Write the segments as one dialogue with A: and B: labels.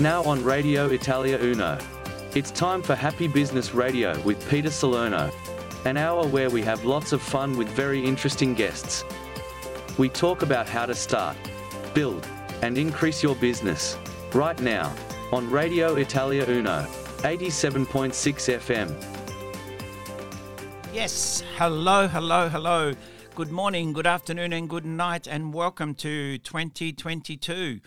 A: Now on Radio Italia Uno. It's time for Happy Business Radio with Peter Salerno. An hour where we have lots of fun with very interesting guests. We talk about how to start, build, and increase your business. Right now, on Radio Italia Uno, 87.6 FM.
B: Yes, hello, hello, hello. Good morning, good afternoon, and good night, and welcome to 2022.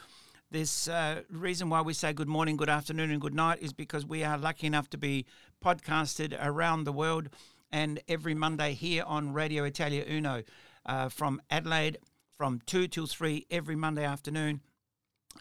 B: This uh, reason why we say good morning, good afternoon, and good night is because we are lucky enough to be podcasted around the world and every Monday here on Radio Italia Uno uh, from Adelaide from 2 till 3 every Monday afternoon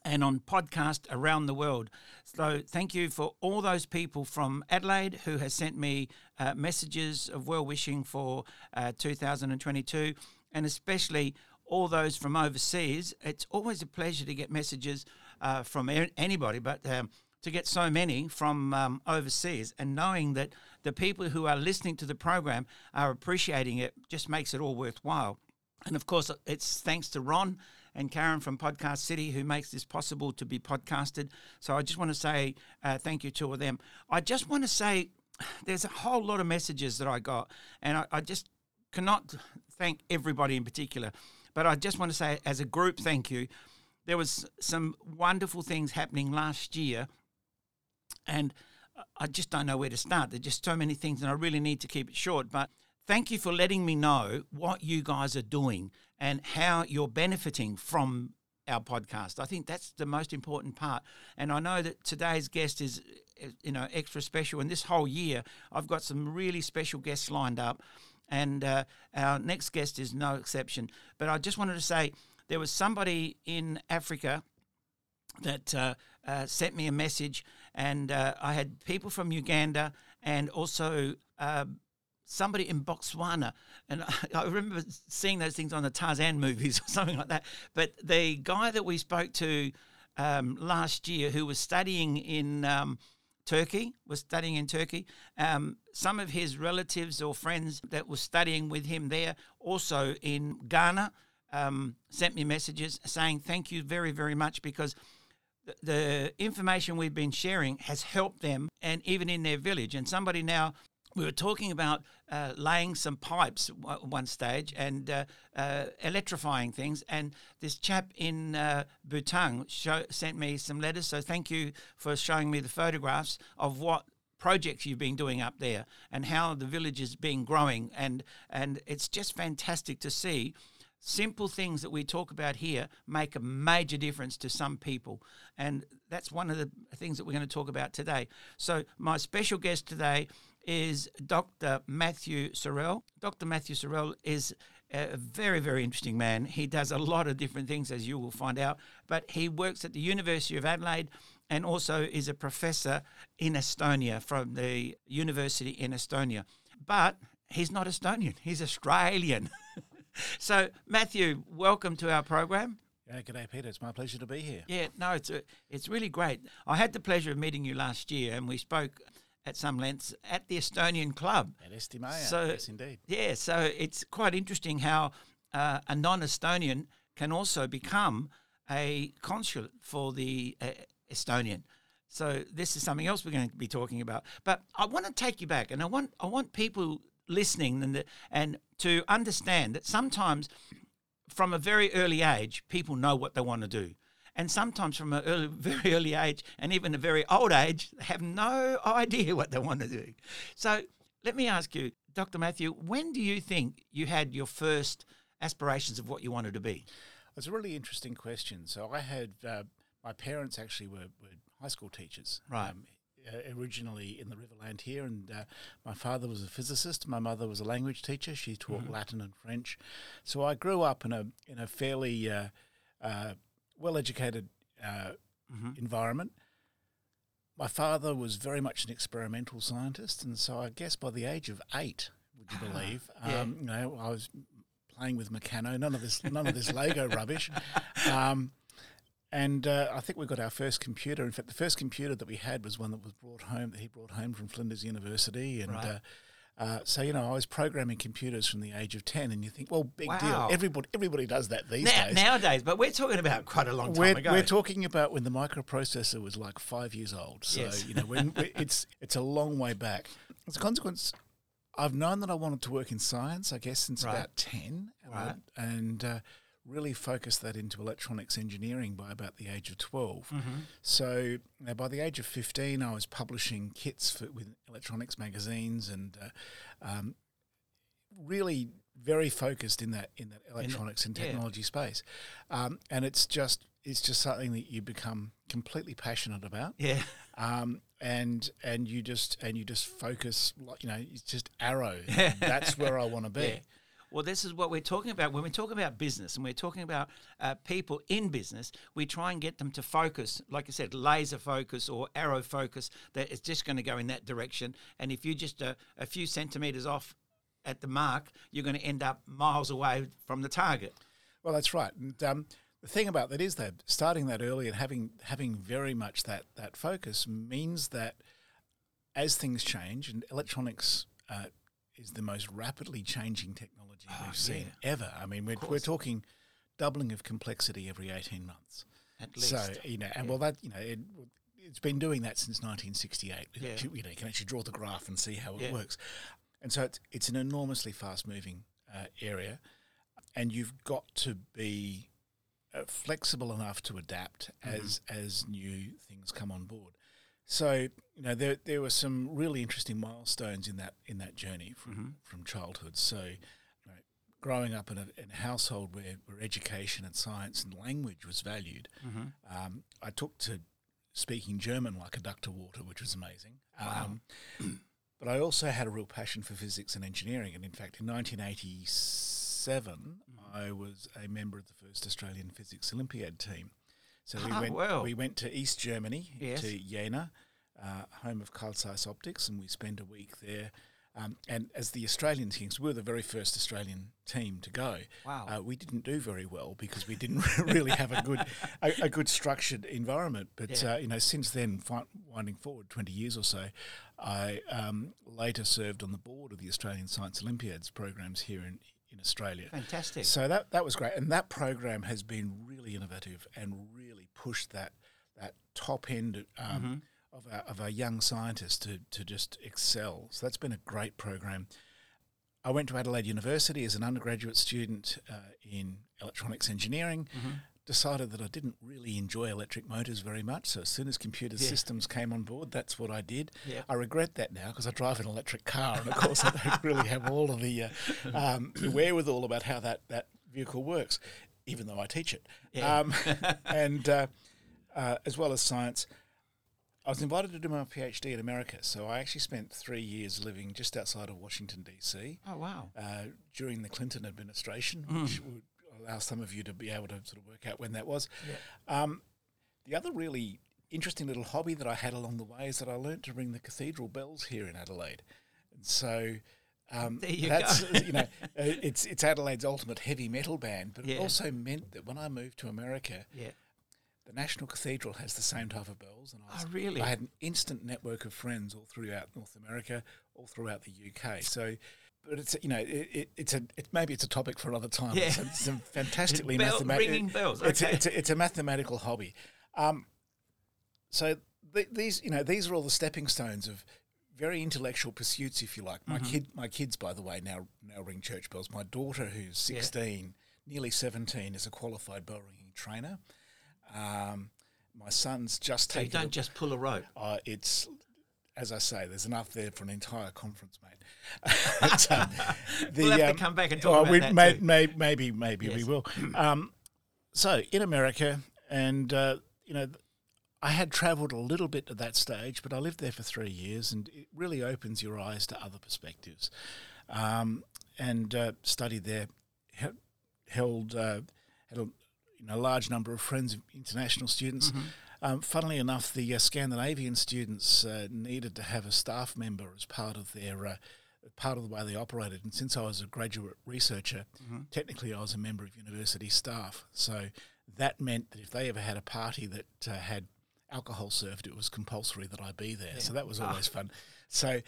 B: and on podcast around the world. So thank you for all those people from Adelaide who has sent me uh, messages of well wishing for uh, 2022 and especially all those from overseas. It's always a pleasure to get messages uh, from anybody, but um, to get so many from um, overseas and knowing that the people who are listening to the program are appreciating it just makes it all worthwhile. And of course, it's thanks to Ron and Karen from Podcast City who makes this possible to be podcasted. So I just want to say uh, thank you to them. I just want to say there's a whole lot of messages that I got, and I, I just cannot thank everybody in particular. But I just want to say, as a group, thank you. There was some wonderful things happening last year, and I just don't know where to start. There's just so many things, and I really need to keep it short. But thank you for letting me know what you guys are doing and how you're benefiting from our podcast. I think that's the most important part. And I know that today's guest is, you know, extra special. And this whole year, I've got some really special guests lined up and uh, our next guest is no exception. But I just wanted to say there was somebody in Africa that uh, uh, sent me a message, and uh, I had people from Uganda and also um, somebody in Botswana. And I remember seeing those things on the Tarzan movies or something like that. But the guy that we spoke to um, last year who was studying in. Um, Turkey, was studying in Turkey. Um, some of his relatives or friends that were studying with him there, also in Ghana, um, sent me messages saying thank you very, very much because the, the information we've been sharing has helped them and even in their village. And somebody now we were talking about uh, laying some pipes at one stage and uh, uh, electrifying things. And this chap in uh, Bhutan show, sent me some letters. So thank you for showing me the photographs of what projects you've been doing up there and how the village has been growing. And, and it's just fantastic to see simple things that we talk about here make a major difference to some people. And that's one of the things that we're going to talk about today. So, my special guest today is Dr. Matthew Sorrell. Dr. Matthew Sorrell is a very, very interesting man. He does a lot of different things, as you will find out, but he works at the University of Adelaide and also is a professor in Estonia from the university in Estonia. But he's not Estonian, he's Australian. so, Matthew, welcome to our program.
C: Yeah, g'day, Peter. It's my pleasure to be here.
B: Yeah, no, it's a, it's really great. I had the pleasure of meeting you last year, and we spoke at some lengths at the Estonian club.
C: At Eesti Maja, so, yes, indeed.
B: Yeah, so it's quite interesting how uh, a non-Estonian can also become a consulate for the uh, Estonian. So this is something else we're going to be talking about. But I want to take you back, and I want I want people listening and the, and to understand that sometimes, from a very early age, people know what they want to do and sometimes from a early, very early age and even a very old age have no idea what they want to do. So let me ask you, Dr. Matthew, when do you think you had your first aspirations of what you wanted to be?
C: It's a really interesting question. So I had uh, my parents actually were, were, high school teachers.
B: Right. Um,
C: originally in the Riverland here, and uh, my father was a physicist. My mother was a language teacher. She taught mm-hmm. Latin and French. So I grew up in a in a fairly uh, uh, well educated uh, mm-hmm. environment. My father was very much an experimental scientist, and so I guess by the age of eight, would you believe,
B: yeah.
C: um, you know, I was playing with Meccano, none of this, none of this Lego rubbish. Um, and uh, I think we got our first computer. In fact, the first computer that we had was one that was brought home that he brought home from Flinders University, and
B: right.
C: Uh, so you know, I was programming computers from the age of ten, and you think, well, big
B: Wow.
C: deal. Everybody, everybody does that these
B: Now,
C: days.
B: nowadays, but we're talking about quite a long time
C: we're,
B: ago.
C: we're talking about when the microprocessor was like five years old. So
B: Yes.
C: you know, when it's it's a long way back. As a consequence, I've known that I wanted to work in science. I guess since
B: Right.
C: about ten,
B: Right.
C: and uh, really focused that into electronics engineering by about the age of 12
B: Mm-hmm.
C: So by the age of fifteen, I was publishing kits for, with electronics magazines and uh, um, really very focused in that in that electronics and
B: yeah.
C: technology space. Um, and it's just it's just something that you become completely passionate about.
B: yeah.
C: Um, and and you just and you just focus like you know it's just arrow. That's where I want to be.
B: Yeah. Well, this is what we're talking about. When we talk about business and we're talking about uh, people in business, we try and get them to focus, like I said, laser focus or arrow focus, that it's just going to go in that direction. And if you're just a, a few centimeters off at the mark, you're going to end up miles away from the target.
C: Well, that's right. And um, the thing about that is that starting that early and having having very much that that focus means that as things change, and electronics uh, is the most rapidly changing technology we've seen ever. I mean, we're, we're talking doubling of complexity every eighteen months.
B: At least.
C: So you know, and well, that you know, it, it's been doing that since 1968.
B: Yeah.
C: You know, you can actually draw the graph and see how it
B: Yeah.
C: works. And so it's it's an enormously fast-moving uh, area, and you've got to be uh, flexible enough to adapt as as new things come on board. So you know, there there were some really interesting milestones in that in that journey from from childhood. So. You know, Growing up in a, in a household where, where education and science and language was valued, um, I took to speaking German like a duck to water, which was amazing. Um, but I also had a real passion for physics and engineering. And in fact, in 1987, I was a member of the first Australian Physics Olympiad team. So we
B: Ah,
C: went
B: wow.
C: we went to East Germany
B: Yes.
C: to Jena, uh, home of Carl Zeiss Optics, and we spent a week there. Um, and as the Australian teams, we were the very first Australian team to go.
B: Wow.
C: Uh, we didn't do very well because we didn't really have a good a, a good structured environment. But
B: Yeah.
C: uh, you know, since then, fi- winding forward twenty years or so, I um, later served on the board of the Australian Science Olympiads programs here in in Australia.
B: Fantastic.
C: So that that was great, and that program has been really innovative and pushed that that top end um, of our, of our young scientists to to just excel. So that's been a great program. I went to Adelaide University as an undergraduate student uh, in electronics engineering. Decided that I didn't really enjoy electric motors very much. So as soon as computer systems came on board, that's what I did.
B: Yeah.
C: I regret that now because I drive an electric car, and of course I don't really have all of the, uh, um, the wherewithal about how that, that vehicle works, even though I teach it.
B: Yeah.
C: Um, and uh, uh, as well as science, I was invited to do my PhD in America. So I actually spent three years living just outside of Washington D.C.
B: oh, wow.
C: Uh, during the Clinton administration,
B: Mm.
C: which would allow some of you to be able to sort of work out when that was. Um, the other really interesting little hobby that I had along the way is that I learned to ring the cathedral bells here in Adelaide, and so. Um,
B: There you
C: that's
B: go.
C: you know, uh, it's it's Adelaide's ultimate heavy metal band, but
B: Yeah.
C: it also meant that when I moved to America,
B: Yeah.
C: the National Cathedral has the same type of bells, and I, was,
B: Oh, really?
C: I had an instant network of friends all throughout North America, all throughout the UK. So, but it's you know it, it, it's a it, maybe it's a topic for another time. It's, a,
B: Yeah.
C: it's a fantastically
B: Bell-
C: mathematical.
B: ringing bells,
C: It's,
B: okay.
C: a, it's, a, it's a mathematical hobby. Um, so th- these you know these are all the stepping stones of very intellectual pursuits, if you like. My
B: Mm-hmm.
C: kid, my kids, by the way, now now ring church bells. My daughter, who's sixteen, nearly seventeen, is a qualified bell ringing trainer. Um, my son's just
B: So you don't just pull a rope.
C: Uh, it's as I say, there's enough there for an entire conference, mate. But, um, the,
B: We'll have to
C: um,
B: come back and talk
C: oh,
B: about
C: we
B: that
C: may, may, maybe, maybe we will. Um, so in America, and uh, you know, I had travelled a little bit at that stage, but I lived there for three years, and it really opens your eyes to other perspectives. Um, and uh, studied there, held uh, had a you know, large number of friends, international students. Um, funnily enough, the uh, Scandinavian students uh, needed to have a staff member as part of their uh, part of the way they operated. And since I was a graduate researcher, technically I was a member of university staff. So that meant that if they ever had a party that uh, had alcohol served, it was compulsory that I be there. So that was always fun. So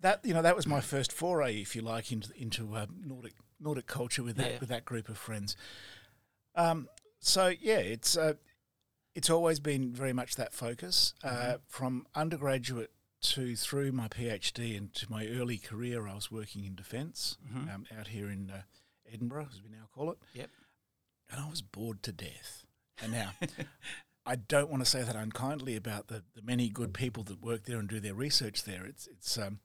C: that you know that was my first foray, if you like, into into uh, Nordic Nordic culture with that
B: Yeah.
C: with that group of friends. Um, so yeah, it's uh, it's always been very much that focus uh, from undergraduate to through my PhD and to my early career. I was working in defence um, out here in uh, Edinburgh, as we now call it,
B: Yep.
C: and I was bored to death. And now. I don't want to say that unkindly about the, the many good people that work there and do their research there. It's it's um,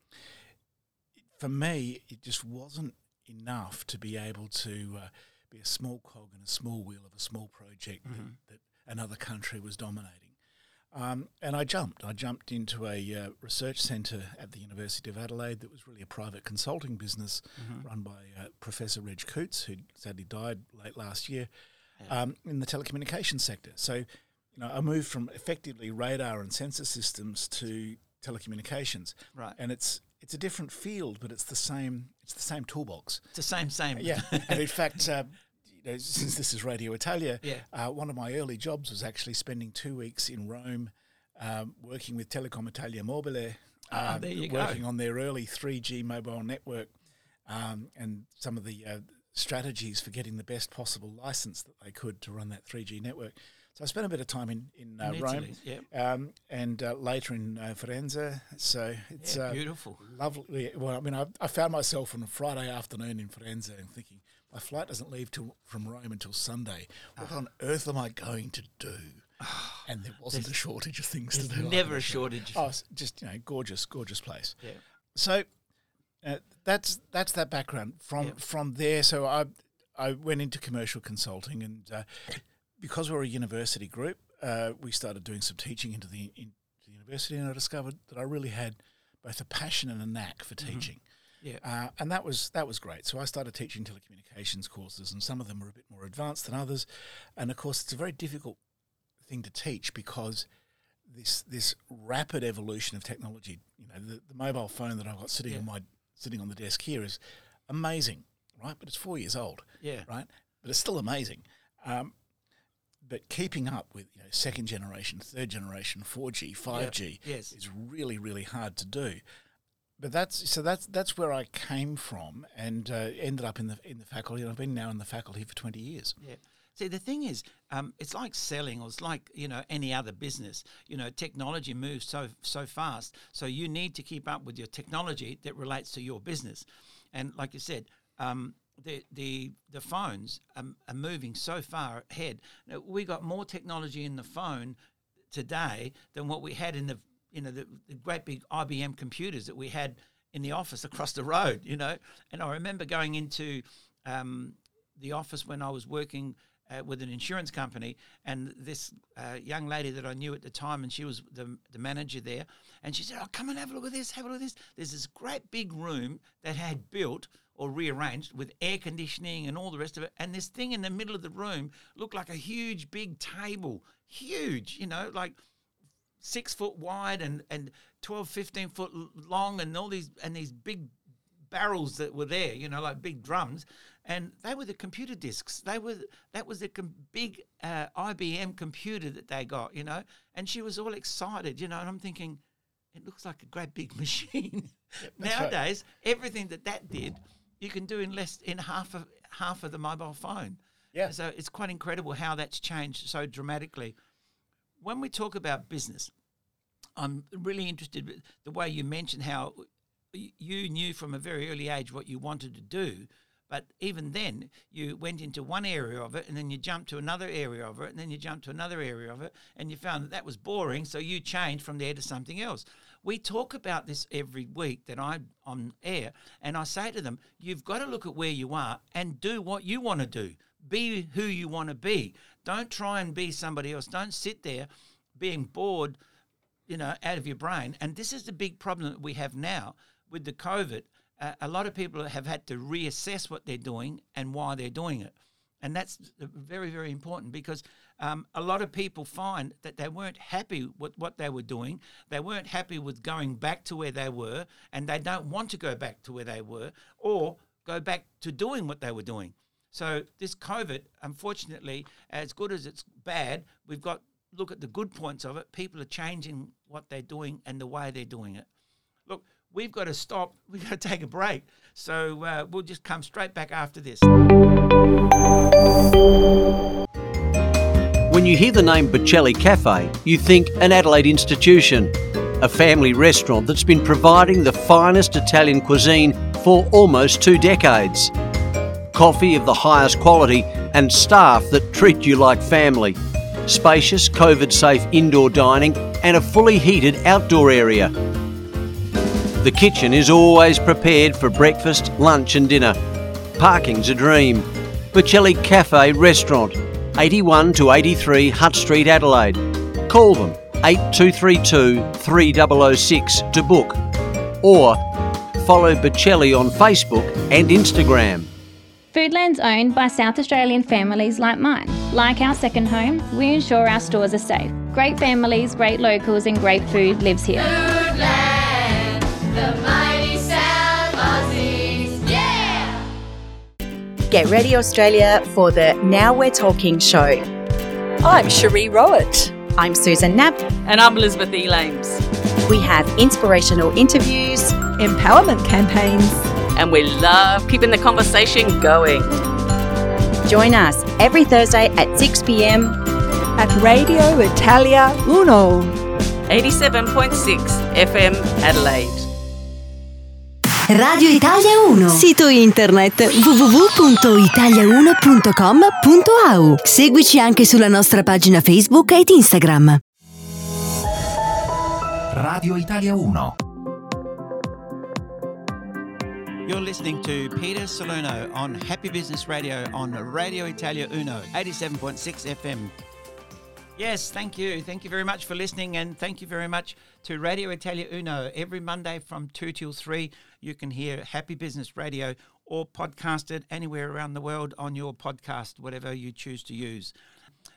C: for me, it just wasn't enough to be able to uh, be a small cog in a small wheel of a small project that, that another country was dominating. Um, and I jumped. I jumped into a uh, research centre at the University of Adelaide that was really a private consulting business run by uh, Professor Reg Coutts, who sadly died late last year, um, in the telecommunications sector. So, you know, I moved from effectively radar and sensor systems to telecommunications.
B: Right.
C: And it's it's a different field, but it's the same. It's the same toolbox.
B: It's the same, same.
C: Yeah, and in fact, uh, you know, since this is Radio Italia,
B: Yeah.
C: uh, one of my early jobs was actually spending two weeks in Rome, um, working with Telecom Italia Mobile, um,
B: there you go.
C: working on their early 3G mobile network, um, and some of the uh, strategies for getting the best possible license that they could to run that 3G network. So I spent a bit of time in in, uh,
B: In
C: Rome,
B: Italy, yep.
C: um, and uh, later in uh, Firenze. So it's
B: Yeah,
C: uh,
B: beautiful.
C: lovely. Well, I mean, I, I found myself on a Friday afternoon in Firenze and thinking, my flight doesn't leave till, from Rome until Sunday.
B: Ah.
C: What on earth am I going to do? And there wasn't a shortage of things to do.
B: Never
C: either.
B: a shortage.
C: Oh, just you know, gorgeous, gorgeous place.
B: Yeah.
C: So uh, that's that's that background. From
B: Yeah.
C: from there, so I I went into commercial consulting, and uh, because we're a university group, uh, we started doing some teaching into the into the university, and I discovered that I really had both a passion and a knack for teaching.
B: Yeah.
C: Uh, and that was that was great. So I started teaching telecommunications courses, and some of them were a bit more advanced than others. And of course, it's a very difficult thing to teach because this this rapid evolution of technology. You know, the, the mobile phone that I've got sitting on my sitting on the desk here is amazing, right? But it's four years old,
B: Yeah.
C: right? But it's still amazing. Um, but keeping up with you know second generation, third generation, four G, five G
B: Yes.
C: is really really hard to do. But that's so that's that's where I came from and uh, ended up in the in the faculty. And I've been now in the faculty for twenty years.
B: Yeah. See, the thing is, um, it's like selling, or it's like you know any other business. You know, technology moves so so fast, so you need to keep up with your technology that relates to your business. And like you said, um, the the the phones are, are moving so far ahead. Now, we got more technology in the phone today than what we had in the you know the, the great big IBM computers that we had in the office across the road. You know, and I remember going into um, the office when I was working uh, with an insurance company, and this uh, young lady that I knew at the time, and she was the, the manager there, and she said, "Oh, come and have a look at this. Have a look at this. There's this great big room that had built." Or rearranged with air conditioning and all the rest of it. And this thing in the middle of the room looked like a huge, big table. Huge, you know, like six foot wide and, and 12, 15 foot long and all these and these big barrels that were there, you know, like big drums. And they were the computer discs. They were that was the com- big uh, IBM computer that they got, you know. And she was all excited, you know. And I'm thinking, it looks like a great big machine.
C: that's right.
B: Nowadays, everything that that did, you can do in less in half of half of the mobile phone.
C: Yeah.
B: So it's quite incredible how that's changed so dramatically. When we talk about business, I'm really interested with the way you mentioned how you knew from a very early age what you wanted to do. But even then, you went into one area of it, and then you jumped to another area of it, and then you jumped to another area of it, and you found that that was boring, so you changed from there to something else. We talk about this every week that I'm on air, and I say to them, you've got to look at where you are and do what you want to do. Be who you want to be. Don't try and be somebody else. Don't sit there being bored you know, out of your brain. And this is the big problem that we have now with the COVID. Uh, a lot of people have had to reassess what they're doing and why they're doing it. And that's very, very important because um, a lot of people find that they weren't happy with what they were doing. They weren't happy with going back to where they were, and they don't want to go back to where they were or go back to doing what they were doing. So this COVID, unfortunately, as good as it's bad, we've got look at the good points of it. People are changing what they're doing and the way they're doing it. Look, we've got to stop. We've got to take a break. So uh, we'll just come straight back after this.
D: When you hear the name Bocelli Cafe, you think an Adelaide institution, a family restaurant that's been providing the finest Italian cuisine for almost two decades. Coffee of the highest quality and staff that treat you like family. Spacious, COVID safe indoor dining and a fully heated outdoor area. The kitchen is always prepared for breakfast, lunch, and dinner. Parking's a dream. Bocelli Cafe Restaurant, 81 to 83 Hutt Street, Adelaide. Call them 8232 3006 to book or follow Bocelli on Facebook and Instagram.
E: Foodland's owned by South Australian families like mine. Like our second home, we ensure our stores are safe. Great families, great locals, and great food lives here.
F: Foodland, the mighty South Aussies, yeah!
G: Get ready, Australia, for the Now We're Talking show.
H: I'm Cherie Rowett.
G: I'm Susan Knapp.
H: And I'm Elizabeth Elames.
G: We have inspirational interviews,
H: empowerment campaigns, and we love keeping the conversation going.
G: Join us every Thursday at 6 pm
H: at Radio Italia Uno, 87.6 FM Adelaide.
I: Radio Italia 1. Sito internet www.italia1.com.au. Seguici anche sulla nostra pagina Facebook ed Instagram.
J: Radio Italia 1.
B: You're listening to Peter Salerno on Happy Business Radio on Radio Italia Uno, 87.6 FM. Yes, thank you. Thank you very much for listening, and thank you very much to Radio Italia Uno. Every Monday from 2 till 3, you can hear Happy Business Radio or podcast it anywhere around the world on your podcast, whatever you choose to use.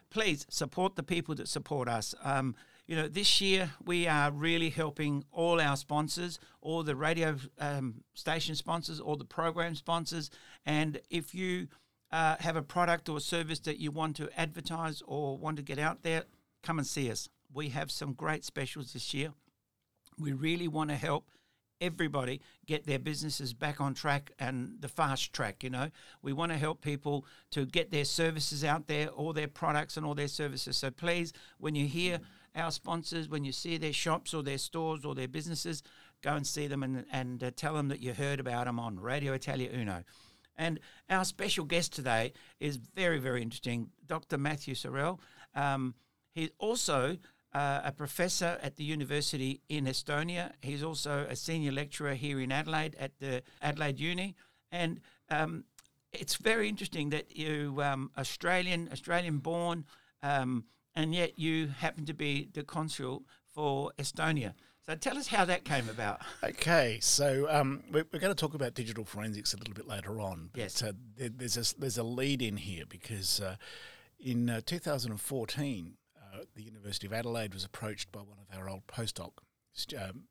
B: Please support the people that support us. Um, you know, this year we are really helping all our sponsors, all the radio um, station sponsors, all the program sponsors. And if you uh, have a product or service that you want to advertise or want to get out there, come and see us. We have some great specials this year. We really want to help everybody get their businesses back on track and the fast track you know we want to help people to get their services out there all their products and all their services so please when you hear our sponsors, when you see their shops or their stores or their businesses, go and see them and, and uh, tell them that you heard about them on Radio Italia Uno. And our special guest today is very, very interesting, Dr. Matthew Sorrell. Um, he's also uh, a professor at the university in Estonia. He's also a senior lecturer here in Adelaide at the Adelaide Uni. And um, it's very interesting that you, um, Australian, Australian born, um, and yet you happen to be the consul for Estonia. So tell us how that came about.
C: Okay, so um, we're, we're, going to talk about digital forensics a little bit later on.
B: But, yes.
C: Uh, there, there's a there's a lead in here because uh, in uh, 2014, uh, the University of Adelaide was approached by one of our old postdoc um,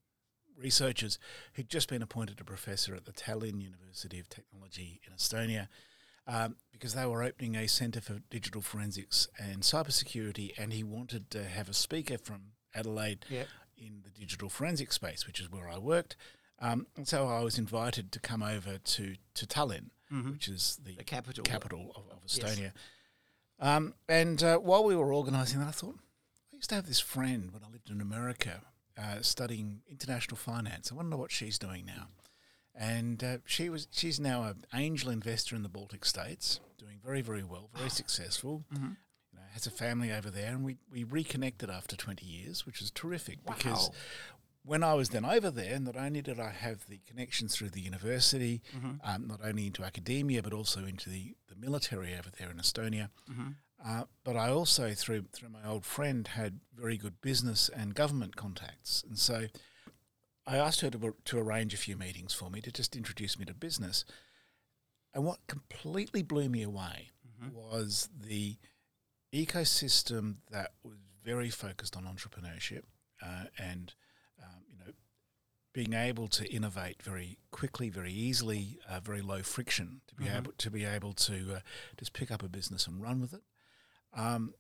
C: researchers who'd just been appointed a professor at the Tallinn University of Technology in Estonia um, because they were opening a centre for digital forensics and cybersecurity, and he wanted to have a speaker from Adelaide
B: yep.
C: In the digital forensic space, which is where I worked. Um, and so I was invited to come over to, to Tallinn,
B: mm-hmm.
C: which is the,
B: the capital,
C: capital of, of Estonia. Yes. Um, and uh, while we were organising that, I thought, I used to have this friend when I lived in America uh, studying international finance. I wonder what she's doing now and uh, she was she's now an angel investor in the Baltic states, doing very very well, very successful.
B: Mm-hmm.
C: Has a family over there, and we we reconnected after twenty years, which was terrific
B: wow.
C: because. When I was then over there, not only did I have the connections through the university,
B: mm-hmm.
C: um, not only into academia but also into the, the military over there in Estonia,
B: mm-hmm.
C: uh, but I also through through my old friend had very good business and government contacts, and so I asked her to, to arrange a few meetings for me to just introduce me to business. And what completely blew me away
B: mm-hmm.
C: was the ecosystem that was very focused on entrepreneurship uh, and um, you know being able to innovate very quickly, very easily, uh, very low friction to be
B: mm-hmm.
C: able to be able to uh, just pick up a business and run with it. Um,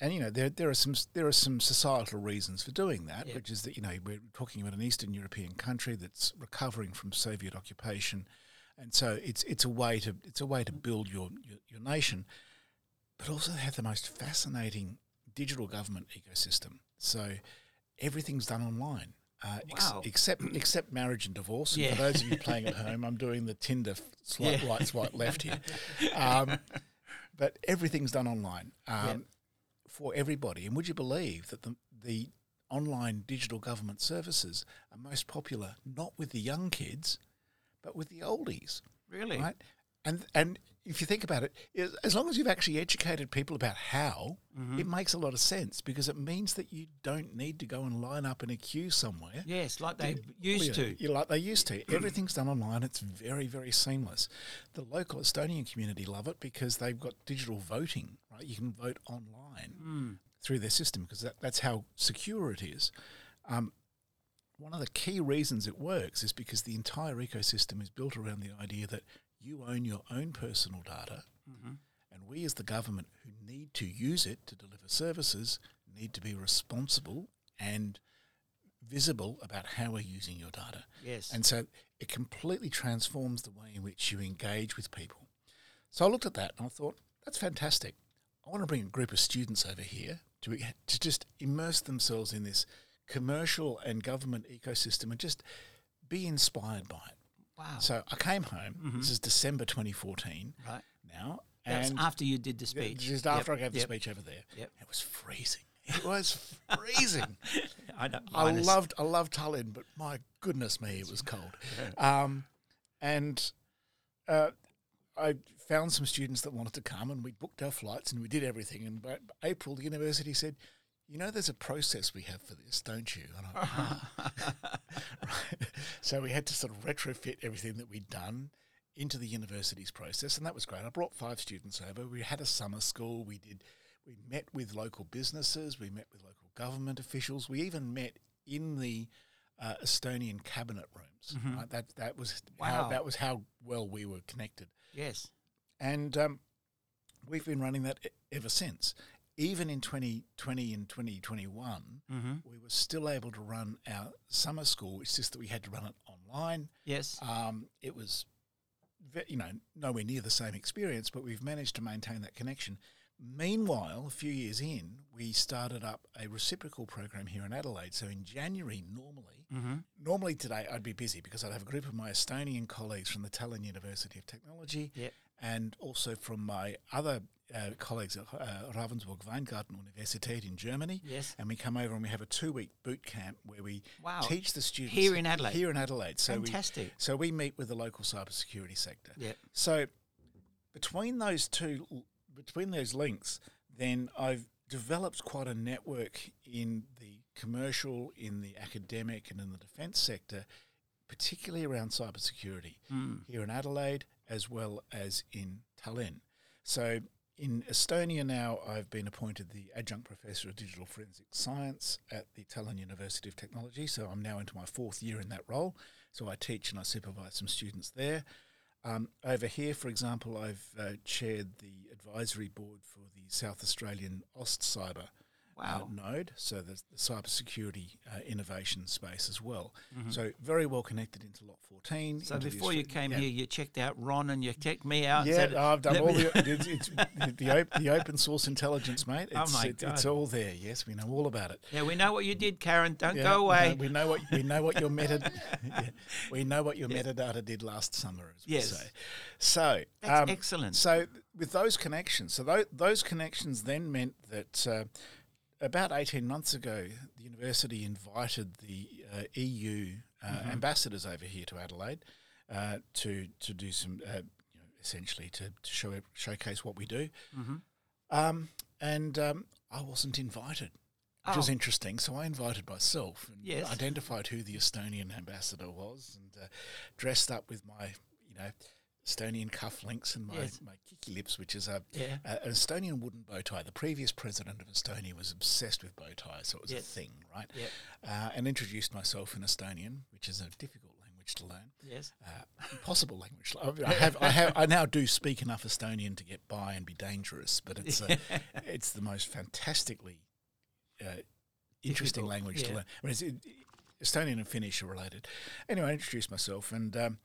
C: and you know there there are some there are some societal reasons for doing that,
B: Yeah.
C: which is that you know we're talking about an Eastern European country that's recovering from Soviet occupation, and so it's it's a way to it's a way to build your your, your nation, but also they have the most fascinating digital government ecosystem. So everything's done online. Uh, ex-
B: Wow.
C: except except marriage and divorce. And
B: Yeah.
C: for those of you playing at home, I'm doing the Tinder swipe
B: Yeah.
C: right, swipe left here. Um, but everything's done online um,
B: Yep.
C: for everybody. And would you believe that the, the online digital government services are most popular not with the young kids, but with the oldies,
B: Really?
C: right? And and if you think about it, as long as you've actually educated people about how,
B: Mm-hmm.
C: it makes a lot of sense because it means that you don't need to go and line up in a queue somewhere.
B: Yes, like they used
C: Yeah,
B: to.
C: yeah, like they used to. Everything's done online. It's very, very seamless. The local Estonian community love it because they've got digital voting. Right, you can vote online
B: Mm.
C: through their system because that, that's how secure it is. Um, one of the key reasons it works is because the entire ecosystem is built around the idea that you own your own personal data,
B: Mm-hmm.
C: and we, as the government who need to use it to deliver services, need to be responsible and visible about how we're using your data.
B: Yes.
C: And so it completely transforms the way in which you engage with people. So I looked at that and I thought, that's fantastic. I want to bring a group of students over here to, to just immerse themselves in this commercial and government ecosystem and just be inspired by it.
B: Wow.
C: So I came home. This is December 2014
B: right.
C: now.
B: That's
C: and
B: after you did the speech.
C: Just
B: Yep,
C: after I gave the
B: yep.
C: speech over there.
B: Yep.
C: It was freezing. It was freezing.
B: I, know,
C: I loved I loved Tallinn, but my goodness me, it was cold. Um, and uh, I found some students that wanted to come, and we booked our flights and we did everything. And by April, the university said, "You know, there's a process we have for this, don't you?" And I, "Ah." right. So we had to sort of retrofit everything that we'd done into the university's process, and that was great. I brought five students over. We had a summer school. We did. We met with local businesses. We met with local government officials. We even met in the uh, Estonian cabinet rooms. Right? That that was how
B: Wow.
C: that was how well we were connected,
B: Yes.
C: and um, we've been running that ever since. Even in 2020 and 2021,
B: Mm-hmm.
C: we were still able to run our summer school. It's just that we had to run it online.
B: Yes.
C: Um, it was, you know, nowhere near the same experience, but we've managed to maintain that connection. Meanwhile, a few years in, we started up a reciprocal program here in Adelaide. So in January, normally,
B: Mm-hmm.
C: normally today I'd be busy because I'd have a group of my Estonian colleagues from the Tallinn University of Technology
B: Yep.
C: and also from my other uh, colleagues at uh, Ravensburg Weingarten Universität in Germany.
B: Yes.
C: And we come over and we have a two week boot camp where we
B: Wow.
C: teach the students
B: Here in Adelaide?
C: Here in Adelaide. So
B: Fantastic.
C: We, so we meet with the local cybersecurity sector.
B: Yep.
C: So between those two, between those links, then I've developed quite a network in the commercial, in the academic, and in the defence sector, particularly around cybersecurity here in Adelaide as well as in Tallinn. So in Estonia now, I've been appointed the adjunct professor of digital forensic science at the Tallinn University of Technology. So I'm now into my fourth year in that role. So I teach and I supervise some students there. Um, over here, for example, I've uh, chaired the advisory board for the South Australian AustCyber
B: Wow.
C: uh, node, so the, the cybersecurity uh, innovation space as well.
B: Mm-hmm.
C: So very well connected into Lot 14.
B: So before you came
C: yeah.
B: here, you checked out Ron and you checked me out. and
C: Yeah,
B: said,
C: I've done all the it's, it's, the, op- the open source intelligence, mate.
B: Oh
C: It's,
B: my
C: it- it's all there. Yes, we know all about it.
B: yeah, we know what you did, Karen. Don't
C: Yeah,
B: go
C: we know-
B: away.
C: We know what we know what your meta yeah, we know what your metadata did last summer, as we
B: Yes.
C: say. So
B: That's
C: um,
B: excellent.
C: So with those connections, so those, those connections then meant that uh, about eighteen months ago, the university invited the uh, EU uh,
B: Mm-hmm.
C: ambassadors over here to Adelaide uh, to to do some. Uh, you know, essentially to, to show showcase what we do,
B: Mm-hmm.
C: um, and um, I wasn't invited which was
B: Oh.
C: interesting. So I invited myself and
B: Yes.
C: identified who the Estonian ambassador was, and uh, dressed up with my, you know, Estonian cufflinks and my,
B: Yes.
C: my kikilips, which is a,
B: Yeah.
C: a- an Estonian wooden bow tie. The previous president of Estonia was obsessed with bow ties, so it was
B: Yes.
C: a thing, right?
B: Yep.
C: Uh, and introduced myself in Estonian, which is a difficult language to learn.
B: Yes.
C: Uh, impossible language. I have, I have, I now do speak enough Estonian to get by and be dangerous, but it's a, it's the most fantastically uh, interesting
B: Difficult,
C: language to learn. I mean, it's, it, Estonian and Finnish are related. Anyway, I introduced myself, and um,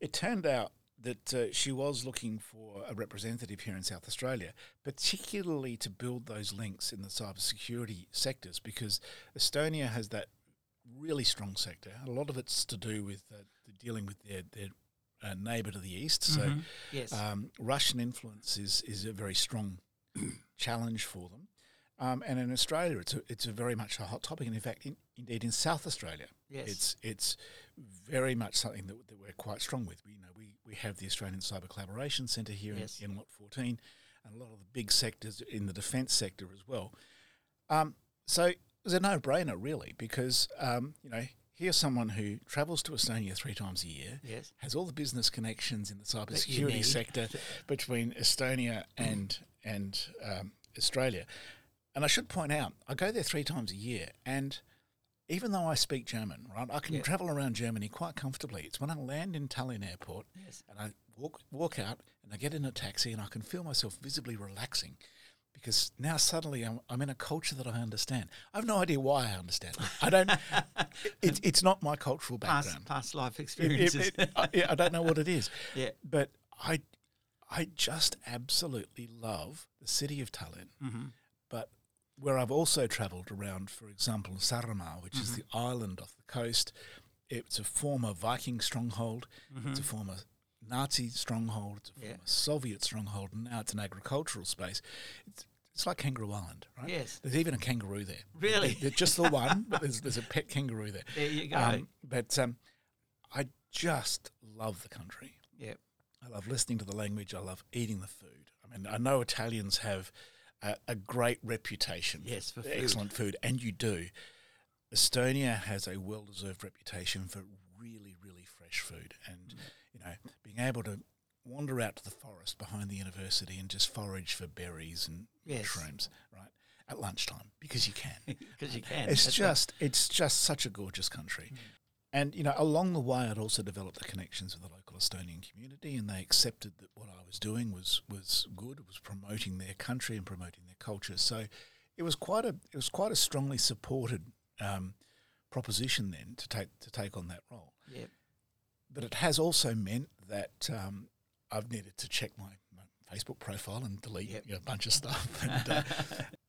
C: it turned out that uh, she was looking for a representative here in South Australia, particularly to build those links in the cybersecurity sectors, because Estonia has that really strong sector. A lot of it's to do with uh, dealing with their their uh, neighbour to the east.
B: Mhm.
C: So,
B: Yes.
C: um, Russian influence is is a very strong challenge for them. Um, and in Australia, it's a, it's a very much a hot topic, and in fact, in, indeed in South Australia,
B: Yes.
C: it's it's very much something that, that we're quite strong with. We you know we, we have the Australian Cyber Collaboration Centre here
B: Yes.
C: in, in Lot 14, and a lot of the big sectors in the defence sector as well. Um, so it's a no-brainer, really, because um, you know here's someone who travels to Estonia three times a year,
B: Yes.
C: has all the business connections in the cybersecurity sector between Estonia and and um, Australia. And I should point out, I go there three times a year, and even though I speak German, right, I can
B: Yeah.
C: travel around Germany quite comfortably. It's when I land in Tallinn Airport
B: Yes.
C: and I walk walk out and I get in a taxi and I can feel myself visibly relaxing. Because now suddenly I'm, I'm in a culture that I understand. I have no idea why I understand. it. I don't. it, it's not my cultural background.
B: past life
C: It- it-
B: experiences.
C: it- I, yeah, I don't know what it is.
B: Yeah.
C: But I, I just absolutely love the city of Tallinn.
B: Mhm.
C: But where I've also travelled around, for example, Saaremaa, which is
B: Mhm.
C: the island off the coast, it's a former Viking stronghold. It's a former Nazi stronghold. It's a
B: Yeah.
C: former Soviet stronghold, and now it's an agricultural space. It's, it's like Kangaroo Island, right?
B: Yes.
C: There's even a kangaroo there.
B: Really?
C: There- just the one, but there's, there's a pet kangaroo there.
B: There you go.
C: Um, but um, I just love the country.
B: Yep.
C: I love listening to the language. I love eating the food. I mean, I know Italians have a, a great reputation.
B: Yes, for food.
C: excellent food, and you do. Estonia has a well-deserved reputation for really, really fresh food, and
B: Mm.
C: you know, being able to wander out to the forest behind the university and just forage for berries and
B: Yes.
C: mushrooms, right, at lunchtime because you can.
B: Because you can.
C: It's
B: That's right.
C: just it's just such a gorgeous country. And you know, along the way, I'd also developed the connections with the local Estonian community, and they accepted that what I was doing was was good. It was promoting their country and promoting their culture. So it was quite a it was quite a strongly supported um, proposition then to take to take on that role.
B: Yep.
C: But it has also meant that um, I've needed to check my, my Facebook profile and delete
B: Yep.
C: you know, a bunch of stuff. And, uh,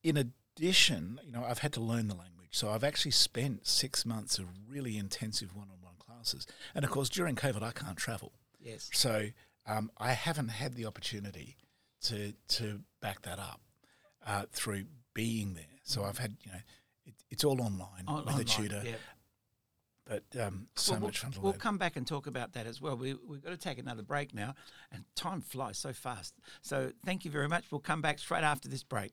C: in addition, you know, I've had to learn the language. So I've actually spent six months of really intensive one-on-one classes. And of course, during COVID, I can't travel.
B: Yes.
C: So um, I haven't had the opportunity to to back that up uh, through being there. So I've had, you know, it, it's all online
B: On-
C: with
B: online,
C: a tutor. But um, so
B: Well, we'll-
C: much fun to
B: We'll
C: learn.
B: come back and talk about that as well. We, we've got to take another break now, and time flies so fast. So thank you very much. We'll come back straight after this break.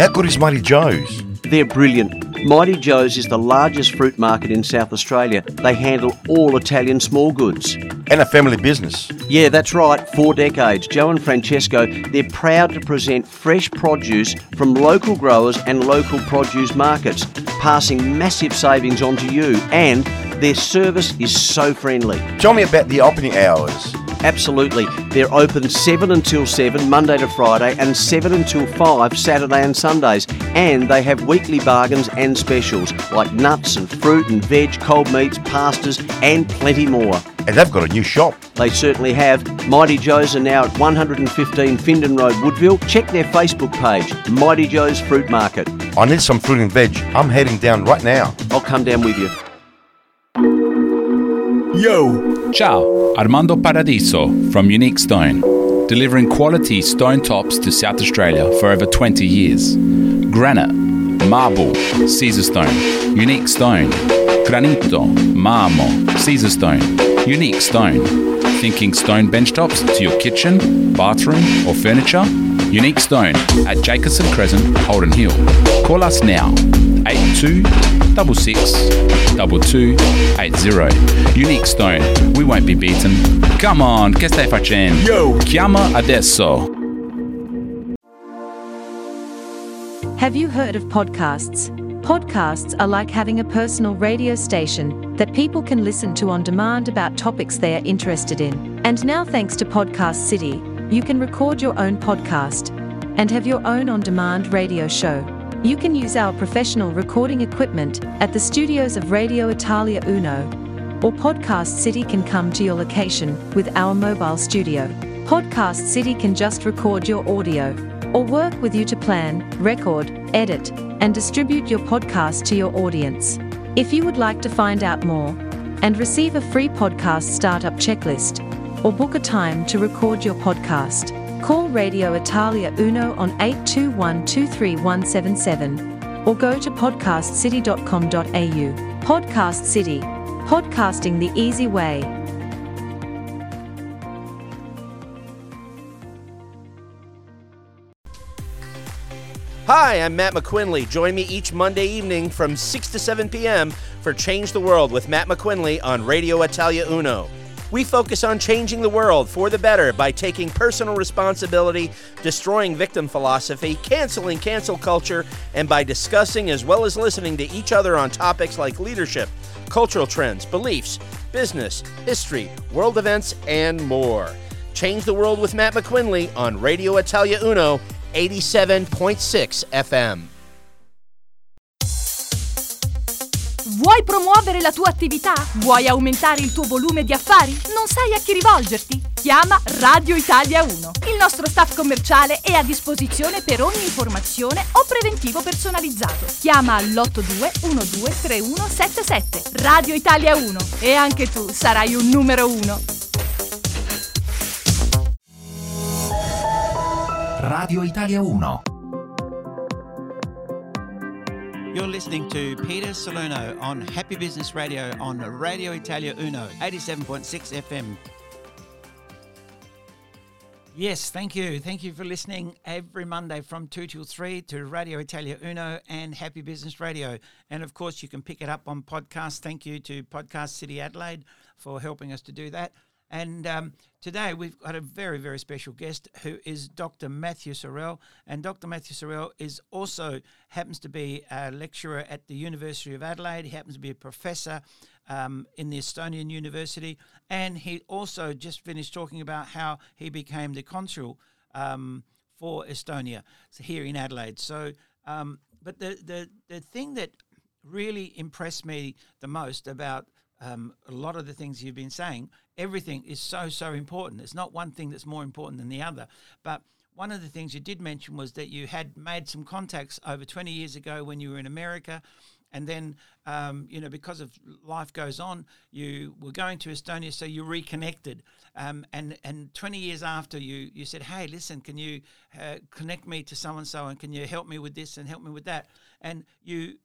K: How good is Mighty Joe's?
D: They're brilliant. Mighty Joe's is the largest fruit market in South Australia. They handle all Italian small goods.
K: And a family business.
D: Yeah, that's right. Four decades. Joe and Francesco, they're proud to present fresh produce from local growers and local produce markets, passing massive savings on to you. And their service is so friendly.
K: Tell me about the opening hours.
D: Absolutely. They're open 7 until 7, Monday to Friday, and 7 until 5, Saturday and Sundays. And they have weekly bargains and specials like nuts and fruit and veg, cold meats, pastas, and plenty more.
K: And they've got a new shop.
D: They certainly have. Mighty Joe's are now at 115 Findon Road, Woodville. Check their Facebook page, Mighty Joe's Fruit Market.
K: I need some fruit and veg. I'm heading down right now.
D: I'll come down with you.
L: Yo! Ciao, Armando Paradiso from Unique Stone, delivering quality stone tops to South Australia for over 20 years. Granite, marble, Caesarstone, unique stone, granito, marmo, Caesarstone, unique stone. Thinking stone bench tops to your kitchen, bathroom, or furniture? Unique Stone at Jacobson Crescent, Holden Hill. Call us now, 82 66 2280. Unique Stone, we won't be beaten. Come on, che stai facendo? Yo! Chiama adesso.
I: Have you heard of podcasts?
M: Podcasts are like having a personal radio station that people can listen to on demand about topics they are interested in. And now, thanks to Podcast City, you can record your own podcast and have your own on demand radio show. You can use our professional recording equipment at the studios of Radio Italia Uno, or Podcast City can come to your location with our mobile studio. Podcast City can just record your audio or work with you to plan, record, edit, and distribute your podcast to your audience. If you would like to find out more and receive a free podcast startup checklist or book a time to record your podcast, call Radio Italia Uno on 821 23177 or go to podcastcity.com.au. Podcast City, podcasting the easy way.
N: Hi, I'm Matt McQuinley. Join me each Monday evening from 6 to 7 p.m. for Change the World with Matt McQuinley on Radio Italia Uno. We focus on changing the world for the better by taking personal responsibility, destroying victim philosophy, canceling cancel culture, and by discussing as well as listening to each other on topics like leadership, cultural trends, beliefs, business, history, world events, and more. Change the World with Matt McQuinley on Radio Italia Uno 87.6 FM.
O: Vuoi promuovere la tua attività? Vuoi aumentare il tuo volume di affari? Non sai a chi rivolgerti? Chiama Radio Italia 1. Il nostro staff commerciale è a disposizione per ogni informazione o preventivo personalizzato. Chiama all'82 123177. Radio Italia 1 e anche tu sarai un numero 1.
J: Radio Italia 1.
B: You're listening to Peter Salerno on Happy Business Radio on Radio Italia Uno, 87.6 FM. Yes, thank you. Thank you for listening every Monday from 2 till 3 to Radio Italia Uno and Happy Business Radio. And of course, you can pick it up on podcast. Thank you to Podcast City Adelaide for helping us to do that. And um, today we've got a very, very special guest who is Dr. Matthew Sorrell. And Dr. Matthew Sorrell is also happens to be a lecturer at the University of Adelaide. He happens to be a professor um, in the Estonian University. And he also just finished talking about how he became the consul um, for Estonia here in Adelaide. So, um, but the, the, the thing that really impressed me the most about um, a lot of the things you've been saying, everything is so, so important. It's not one thing that's more important than the other. But one of the things you did mention was that you had made some contacts over 20 years ago when you were in America. And then, um, you know, because of life goes on, you were going to Estonia, so you reconnected. Um, and and 20 years after, you you said, "Hey, listen, can you uh, connect me to so and so, and can you help me with this and help me with that?" And you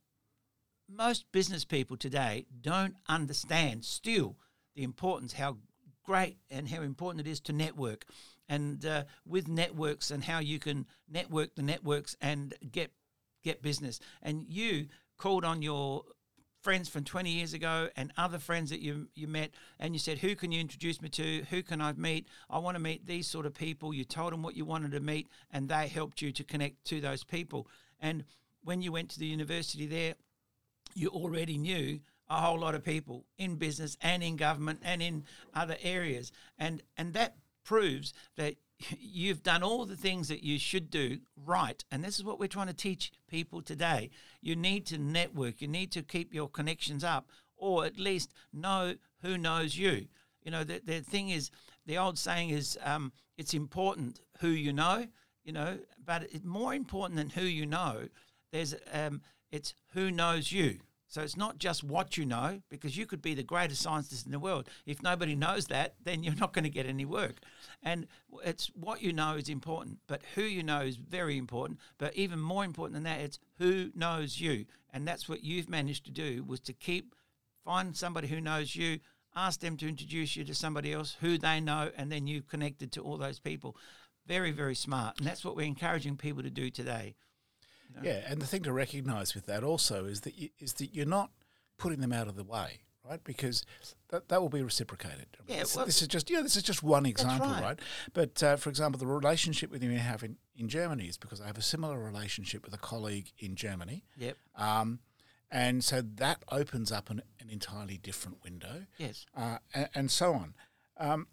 B: most business people today don't understand still the importance, how great and how important it is to network. And uh, with networks and how you can network the networks and get get business. And you called on your friends from 20 years ago and other friends that you you met and you said who can you introduce me to who can I meet I want to meet these sort of people you told them what you wanted to meet and they helped you to connect to those people and when you went to the university there you already knew a whole lot of people in business and in government and in other areas. And and that proves that you've done all the things that you should do right. And this is what we're trying to teach people today. You need to network. You need to keep your connections up or at least know who knows you. You know the, the thing is the old saying is um, it's important who you know you know but it's more important than who you know there's um, it's who knows you so it's not just what you know, because you could be the greatest scientist in the world. If nobody knows that, then you're not going to get any work. And it's what you know is important, but who you know is very important. But even more important than that, it's who knows you. And that's what you've managed to do was to keep find somebody who knows you, ask them to introduce you to somebody else who they know, and then you've connected to all those people. Very, very smart. And that's what we're encouraging people to do today.
C: Yeah, and the thing to recognise with that also is that you, is that you're not putting them out of the way, right? Because that, that will be reciprocated. I mean,
B: Yeah,
C: this,
B: well-
C: this is just yeah, this is just one example,
B: right.
C: right. But uh, for example, the relationship with you have in, in Germany is because I have a similar relationship with a colleague in Germany.
B: Yep.
C: Um, and so that opens up an, an entirely different window.
B: Yes.
C: Uh, and, and so on. Um,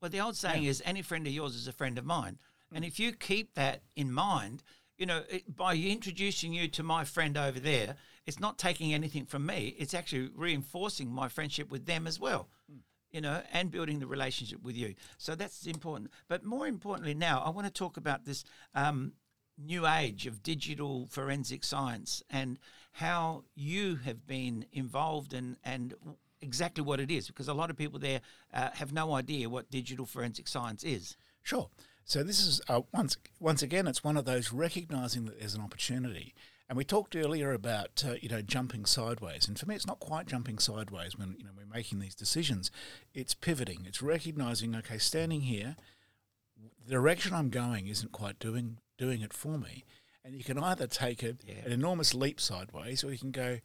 B: Well, the old saying is, any friend of yours is a friend of mine. And if you keep that in mind, you know, it, by introducing you to my friend over there, it's not taking anything from me. It's actually reinforcing my friendship with them as well, you know, and building the relationship with you. So that's important. But more importantly, now I want to talk about this um, new age of digital forensic science and how you have been involved and and exactly what it is because a lot of people there uh, have no idea what digital forensic science is.
C: Sure. So this is uh, once once again, it's one of those recognizing that there's an opportunity. And we talked earlier about uh, you know jumping sideways, and for me, it's not quite jumping sideways when you know we're making these decisions. It's pivoting. It's recognizing, okay, standing here, the direction I'm going isn't quite doing doing it for me, and you can either take a, an enormous leap sideways, or you can go,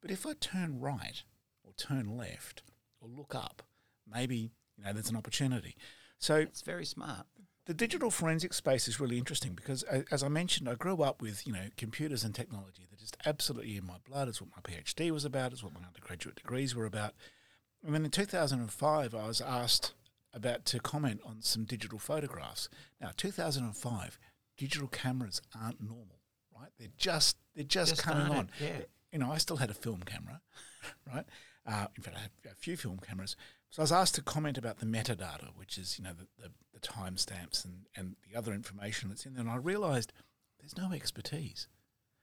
C: but if I turn right or turn left or look up, maybe you know there's an opportunity. So
B: it's very smart.
C: The digital forensic space is really interesting because, as I mentioned, I grew up with you know computers and technology. They're just absolutely in my blood. It's what my PhD was about. It's what my undergraduate degrees were about. And then in 2005, I was asked about to comment on some digital photographs. Now, 2005, digital cameras aren't normal, right? They're just they're just,
B: Just
C: coming on.
B: yeah.
C: You know, I still had a film camera, right? Uh, in fact, I had a few film cameras. So I was asked to comment about the metadata, which is you know the, the, the timestamps and, and the other information that's in there. And I realised there's no expertise.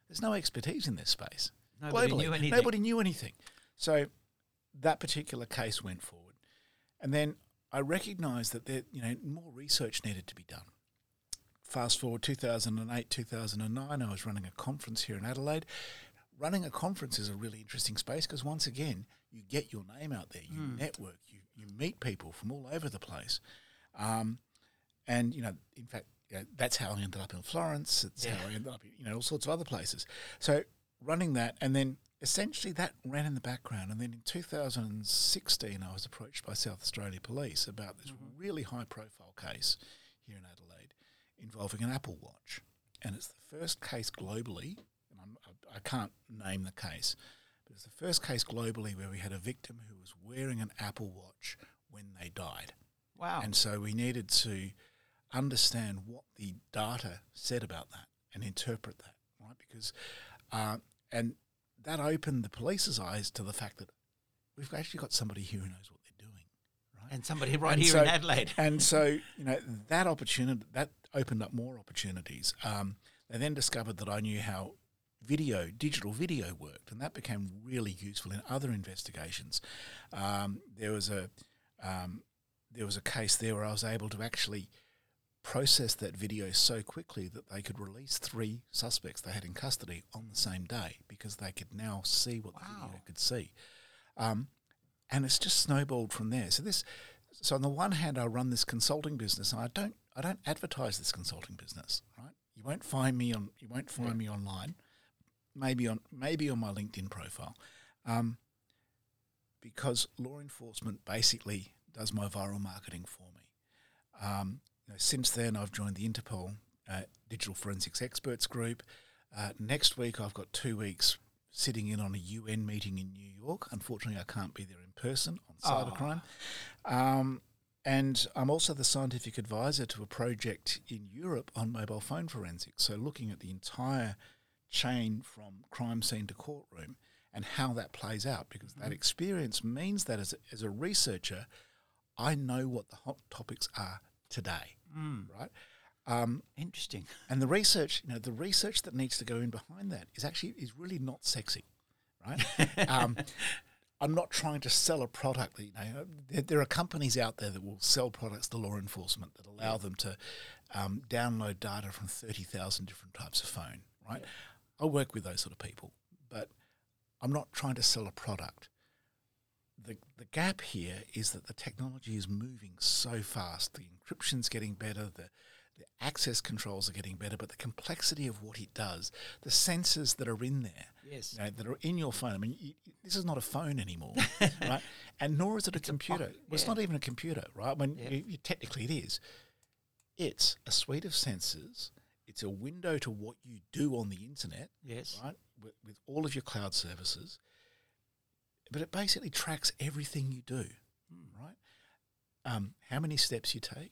C: There's no expertise in this space.
B: Nobody
C: Globally,
B: knew anything.
C: Nobody knew anything. So that particular case went forward, and then I recognised that there, you know, more research needed to be done. Fast forward 2008, 2009, I was running a conference here in Adelaide. Running a conference is a really interesting space because once again, you get your name out there, you
B: Hmm.
C: network, you, meet people from all over the place. Um, and, you know, in fact, you know, that's how I ended up in Florence. It's how I ended up, in, you know, all sorts of other places. So running that, and then essentially that ran in the background. And then in 2016, I was approached by South Australia Police about this really high profile case here in Adelaide involving an Apple Watch. And it's the first case globally, and I'm, I, I can't name the case, but was the first case globally where we had a victim who was wearing an Apple Watch when they died.
B: Wow.
C: And so we needed to understand what the data said about that and interpret that, right? Because, uh, and that opened the police's eyes to the fact that we've actually got somebody here who knows what they're doing, right?
B: And somebody right
C: And
B: here
C: so-
B: in Adelaide.
C: and so, you know, that opportunity, that opened up more opportunities. Um, they then discovered that I knew how video, digital video worked, and that became really useful in other investigations. Um, there was a um, there was a case there where I was able to actually process that video so quickly that they could release three suspects they had in custody on the same day because they could now see what the video could see. Um, and it's just snowballed from there. So this, so on the one hand, I run this consulting business, and I don't, I don't advertise this consulting business, right? You won't find me on, you won't find me online, maybe on, maybe on my LinkedIn profile, um, because law enforcement basically does my viral marketing for me. Um, you know, since then, I've joined the Interpol uh, Digital Forensics Experts Group. Uh, next week, I've got two weeks sitting in on a UN meeting in New York. Unfortunately, I can't be there in person on cybercrime. Um, and I'm also the scientific advisor to a project in Europe on mobile phone forensics. So, looking at the entire chain from crime scene to courtroom and how that plays out, because that experience means that as a, as a researcher, I know what the hot topics are today,
B: Mm.
C: right? Um,
B: Interesting.
C: and the research, you know, the research that needs to go in behind that is actually is really not sexy, right? um, I'm not trying to sell a product. That, you know, there, there are companies out there that will sell products to law enforcement that allow them to um, download data from thirty thousand different types of phone, right? I work with those sort of people, but I'm not trying to sell a product. The, the gap here is that the technology is moving so fast. The encryption's getting better, the, the access controls are getting better, but the complexity of what it does, the sensors that are in there,
B: Yes.
C: you know, that are in your phone. I mean, you, this is not a phone anymore, right? And nor is it a computer.
B: pocket,
C: well, it's not even a computer, right? When
B: Yeah.
C: you, technically it is. It's a suite of sensors. It's a window to what you do on the internet,
B: Yes.
C: right? With, with all of your cloud services. But it basically tracks everything you do,
B: Hmm.
C: right? Um, how many steps you take,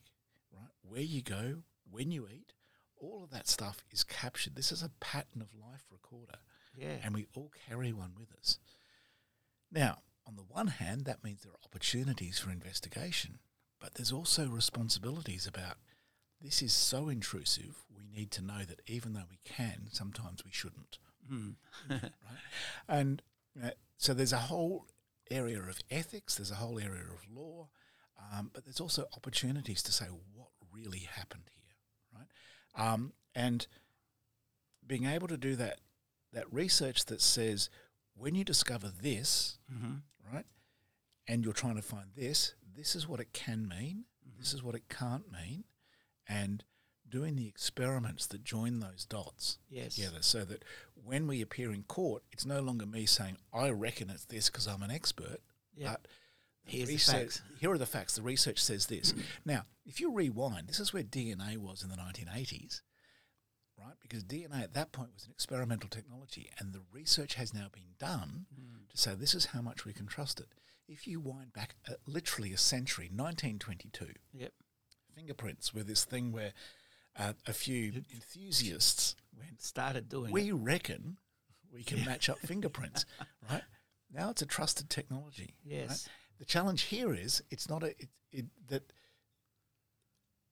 C: right? Where you go, when you eat, all of that stuff is captured. This is a pattern of life recorder.
B: Yeah.
C: And we all carry one with us. Now, on the one hand, that means there are opportunities for investigation, but there's also responsibilities about this is so intrusive, we need to know that even though we can, sometimes we shouldn't.
B: Hmm.
C: right? And uh, so there's a whole area of ethics, there's a whole area of law, um, but there's also opportunities to say what really happened here, right? Um, and being able to do that, that research that says when you discover this,
B: Mhm.
C: right, and you're trying to find this, this is what it can mean, this is what it can't mean, and doing the experiments that join those dots
B: Yes.
C: together so that when we appear in court, it's no longer me saying, I reckon it's this because I'm an expert,
B: Yeah.
C: but
B: Here's the
C: research-
B: facts.
C: Here are the facts. The research says this. now, if you rewind, this is where DNA was in the 1980s, right? Because DNA at that point was an experimental technology, and the research has now been done to say this is how much we can trust it. If you wind back uh, literally a century, 1922,
B: Yep.
C: Fingerprints were this thing where uh, a few enthusiasts went,
B: Started doing
C: we
B: it.
C: reckon we can match up fingerprints, right? Now it's a trusted technology. right?
B: Yes.
C: The challenge here is it's not a it, it, that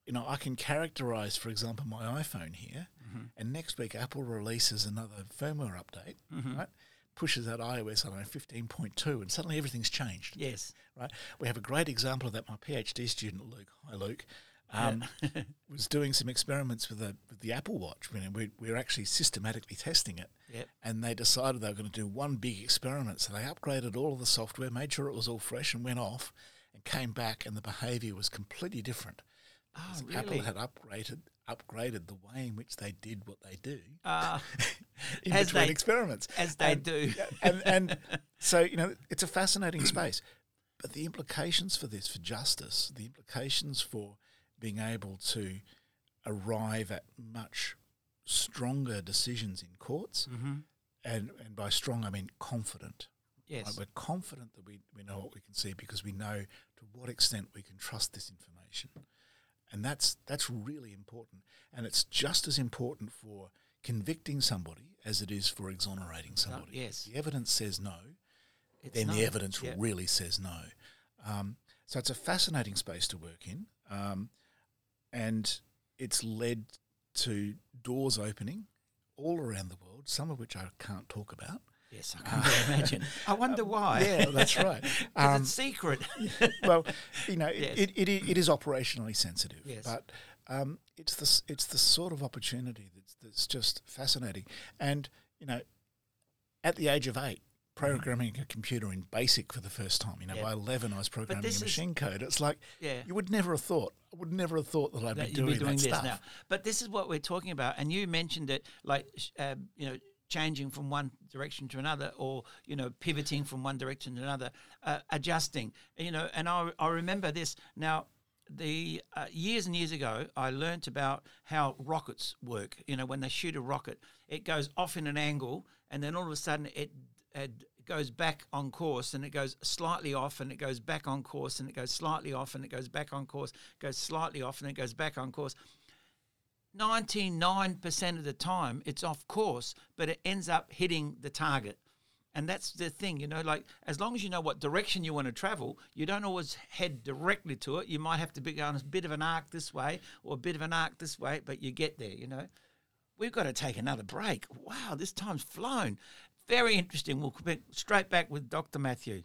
C: you know I can characterize, for example, my iPhone here,
B: Mhm.
C: and next week Apple releases another firmware update,
B: Mhm.
C: right? Pushes out iOS I don't know fifteen point two, and suddenly everything's changed.
B: Yes.
C: right. We have a great example of that. My PhD student Luke, hi Luke, um, was doing some experiments with the with the Apple Watch. You know, we we were actually systematically testing it,
B: Yep.
C: and they decided they were going to do one big experiment. So they upgraded all of the software, made sure it was all fresh, and went off, and came back, and the behaviour was completely different.
B: Oh,
C: because Apple had upgraded upgraded the way in which they did what they do
B: Ah.
C: in
B: As
C: between
B: they-
C: experiments,
B: as they
C: And-
B: do.
C: and and so you know it's a fascinating space, but the implications for this, for justice, the implications for being able to arrive at much stronger decisions in courts,
B: Mhm.
C: and and by strong I mean confident.
B: Yes.
C: Right? We're confident that we, we know what we can see because we know to what extent we can trust this information. And that's that's really important. And it's just as important for convicting somebody as it is for exonerating somebody.
B: yes.
C: The evidence says no,
B: It's
C: then
B: no.
C: the evidence
B: Yep.
C: really says no. Um, so it's a fascinating space to work in. Um, and it's led to doors opening all around the world, some of which I can't talk about.
B: Yes, I can not imagine. I wonder why.
C: Yeah, that's right. Um,
B: it's secret.
C: well, you know,
B: Yes.
C: it, it, it, it is operationally sensitive,
B: Yes.
C: but um, it's the it's the sort of opportunity that's that's just fascinating. And you know, at the age of eight, programming a computer in BASIC for the first time. You know, by eleven, I was programming a
B: is-
C: machine code. It's like
B: Yeah.
C: you would never have thought. I would never have thought that I'd
B: that
C: be doing,
B: be doing
C: that
B: this
C: stuff.
B: now. But this is what we're talking about, and you mentioned it, like uh, you know, changing from one direction to another, or you know, pivoting from one direction to another, uh, adjusting. You know, and I I remember this now. The uh, years and years ago, I learnt about how rockets work. You know, when they shoot a rocket, it goes off in an angle, and then all of a sudden it, it goes back on course, and it goes slightly off, and it goes back on course, and it goes slightly off, and it goes back on course, goes slightly off, and it goes back on course. 99% of the time it's off course, but it ends up hitting the target. And that's the thing, you know, like as long as you know what direction you want to travel, you don't always head directly to it. You might have to be on a bit of an arc this way or a bit of an arc this way, but you get there, you know. We've got to take another break. Wow, this time's flown. Very interesting. We'll be straight back with Dr. Matthew.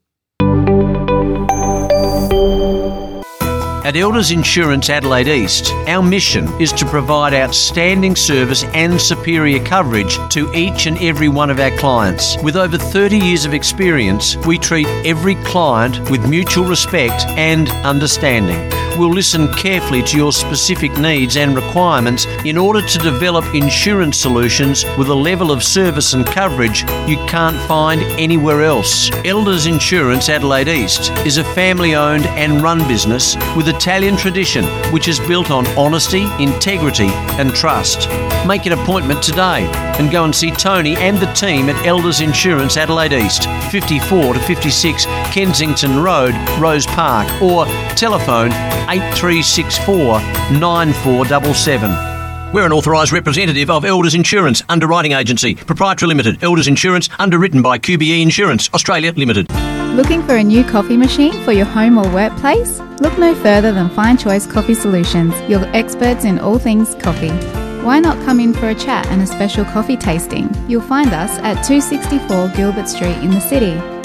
D: At Elders Insurance Adelaide East, our mission is to provide outstanding service and superior coverage to each and every one of our clients. With over 30 years of experience, we treat every client with mutual respect and understanding. Will listen carefully to your specific needs and requirements in order to develop insurance solutions with a level of service and coverage you can't find anywhere else. Elders Insurance Adelaide East is a family owned and run business with Italian tradition which is built on honesty, integrity, and trust. Make an appointment today and go and see Tony and the team at Elders Insurance Adelaide East, 54 to 56 Kensington Road, Rose Park, or telephone 8364 9477. We're an authorised representative of Elders Insurance Underwriting Agency, Proprietary Limited, Elders Insurance, underwritten by QBE Insurance, Australia Limited.
P: Looking for a new coffee machine for your home or workplace? Look no further than Fine Choice Coffee Solutions, your experts in all things coffee. Why not come in for a chat and a special coffee tasting? You'll find us at 264 Gilbert Street in the city.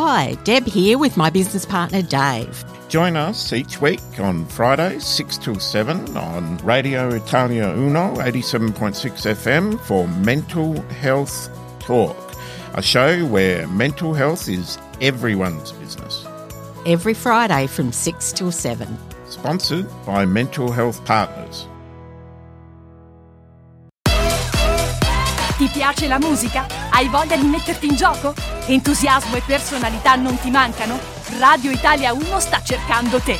Q: Hi, Deb here with my business partner Dave.
R: Join us each week on Fridays, 6 till 7 on Radio Italia Uno 87.6 FM for Mental Health Talk, a show where mental health is everyone's business.
Q: Every Friday from 6 till 7.
R: Sponsored by Mental Health Partners.
O: Ti piace la musica? Hai voglia di metterti in gioco? Entusiasmo e personalità non ti mancano? Radio Italia 1 sta cercando te.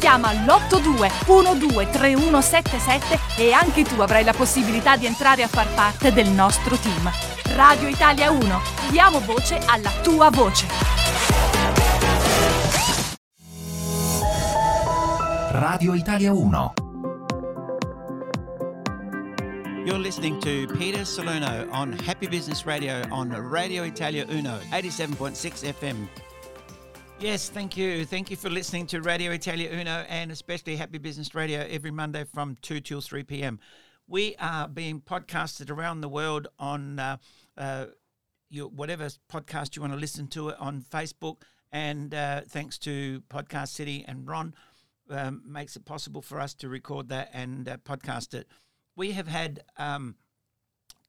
O: Chiama l'82 123177 e anche tu avrai la possibilità di entrare a far parte del nostro team. Radio Italia 1, diamo voce alla tua voce.
J: Radio Italia 1.
B: You're listening to Peter Salerno on Happy Business Radio on Radio Italia Uno, 87.6 FM. Yes, thank you. Thank you for listening to Radio Italia Uno and especially Happy Business Radio every Monday from 2 till 3 p.m. We are being podcasted around the world on uh, uh, your, whatever podcast you want to listen to it on Facebook. And uh, thanks to Podcast City and Ron, um, makes it possible for us to record that and uh, podcast it we have had um,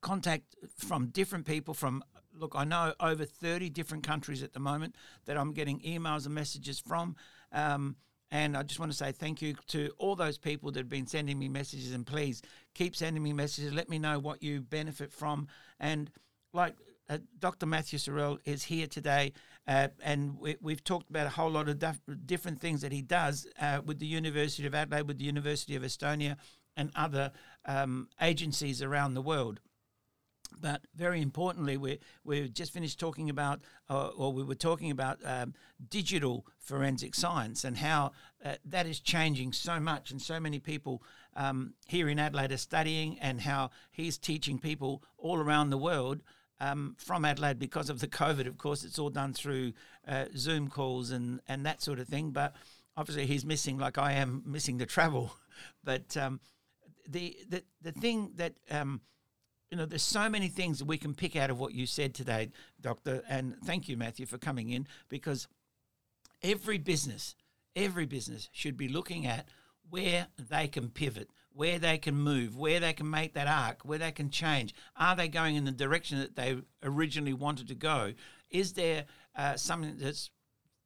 B: contact from different people from look i know over 30 different countries at the moment that i'm getting emails and messages from um, and i just want to say thank you to all those people that have been sending me messages and please keep sending me messages. Let me know what you benefit from. And like uh, dr matthew sorrell is here today uh, and we, have talked about a whole lot of dif- different things that he does uh, with the university of adelaide with the university of estonia and other um, agencies around the world. But very importantly, we we just finished talking about, uh, or we were talking about um, digital forensic science and how uh, that is changing so much, and so many people um, here in Adelaide are studying, and how he's teaching people all around the world um, from Adelaide because of the COVID. Of course, it's all done through uh, Zoom calls and and that sort of thing. But obviously, he's missing, like I am, missing the travel. But um, the the the thing that um, you know, there's so many things that we can pick out of what you said today, Doctor. And thank you, Matthew, for coming in because every business, every business should be looking at where they can pivot, where they can move, where they can make that arc, where they can change. Are they going in the direction that they originally wanted to go? Is there uh, something that's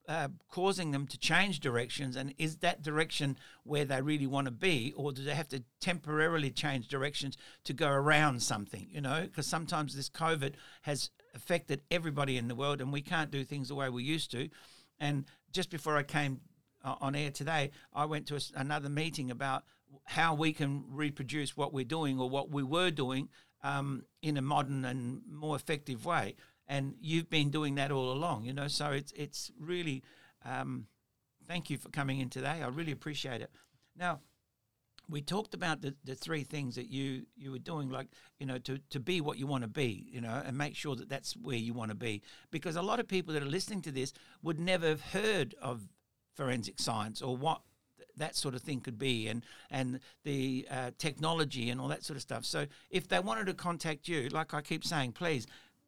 B: uh, causing them to change directions and is that direction where they really want to be or do they have to temporarily change directions to go around something you know because sometimes this covid has affected everybody in the world, and we can't do things the way we used to. And just before I came uh, on air today, I went to a another meeting about how we can reproduce what we're doing or what we were doing um, in a modern and more effective way. And you've been doing that all along, you know. So it's it's really um, thank you for coming in today. I really appreciate it. Now, we talked about the, the three things that you you were doing like you know to to be what you want to be you know and make sure that that's where you want to be because a lot of people that are listening to this would never have heard of forensic science or what th- that sort of thing could be and and the uh, technology and all that sort of stuff so if they wanted to contact you like i keep saying please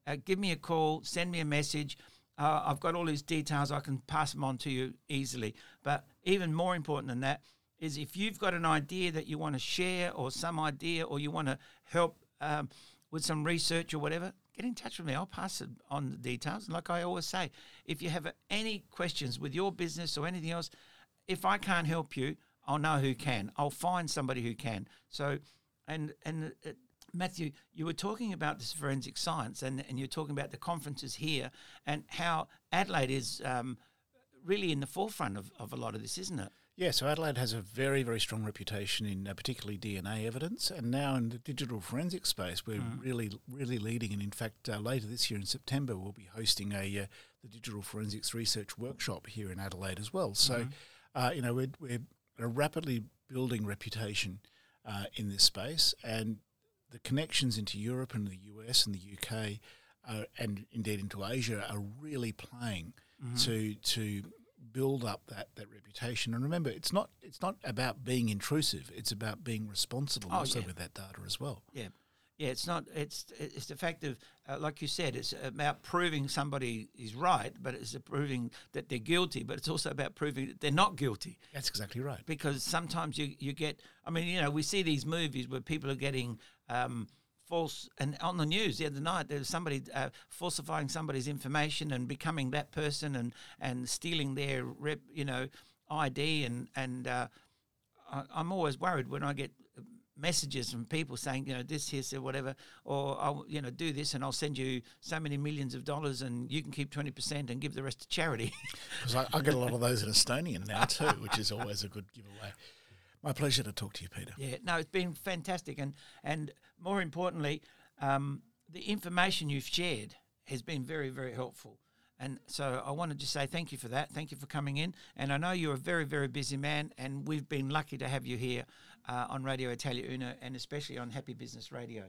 B: uh, give me a call send me a message uh, i've got all these details i can pass them on to you easily but even more important than that is if you've got an idea that you want to share or some idea or you want to help um, with some research or whatever, get in touch with me. I'll pass it on the details. And like I always say, if you have any questions with your business or anything else, if I can't help you, I'll know who can. I'll find somebody who can. So, and and Matthew, you were talking about this forensic science, and and you're talking about the conferences here, and how Adelaide is um, really in the forefront of, of a lot of this, isn't it?
C: Yeah, so Adelaide has a very, very strong reputation in uh, particularly DNA evidence, and now in the digital forensic space, we're
B: Mm.
C: really, really leading. And in fact, uh, later this year in September, we'll be hosting a uh, the digital forensics research workshop here in Adelaide as well. So, uh, you know, we're, we're a rapidly building reputation uh, in this space, and the connections into Europe and the US and the UK, uh, and indeed into Asia, are really playing
B: Mhm.
C: to to build up that, that reputation. And remember, it's not it's not about being intrusive; it's about being responsible
B: Oh,
C: also
B: yeah.
C: with that data as well.
B: Yeah, yeah. It's not. It's it's the fact of, uh, like you said, it's about proving somebody is right, but it's proving that they're guilty. But it's also about proving that they're not guilty.
C: That's exactly right.
B: Because sometimes you you get. I mean, you know, we see these movies where people are getting. Um, false and on the news the other night there was somebody uh, falsifying somebody's information and becoming that person and and stealing their rep you know id and and uh, I, i'm always worried when i get messages from people saying, you know, this, this, or whatever, or I'll, you know, do this and I'll send you so many millions of dollars and you can keep 20% and give the rest to charity.
C: Because I, I get a lot of those in Estonian now too, which is always a good giveaway. My pleasure to talk to you, Peter.
B: Yeah, no, it's been fantastic, and and more importantly, um, the information you've shared has been very very helpful. And so I wanted to say thank you for that. Thank you for coming in. And I know you're a very very busy man, and we've been lucky to have you here uh, on Radio Italia Uno, and especially on Happy Business Radio.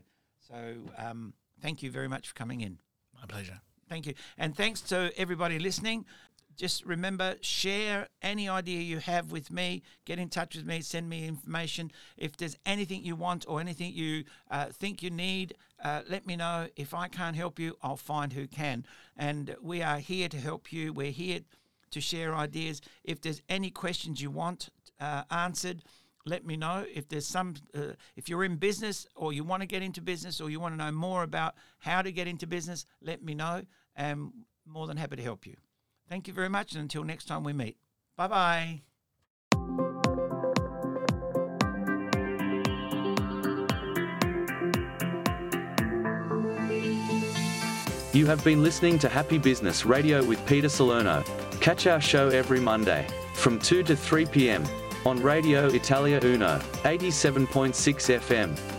B: So um, thank you very much for coming in.
C: My pleasure.
B: Thank you. And thanks to everybody listening. Just remember, share any idea you have with me. Get in touch with me. Send me information. If there's anything you want or anything you uh, think you need, uh, let me know. If I can't help you, I'll find who can. And we are here to help you. We're here to share ideas. If there's any questions you want uh, answered, let me know if there's some uh, if you're in business or you want to get into business or you want to know more about how to get into business let me know and more than happy to help you thank you very much and until next time we meet bye bye
A: You have been listening to Happy Business Radio with Peter Salerno. Catch our show every Monday from 2 to 3 p.m. on Radio Italia Uno, 87.6 FM.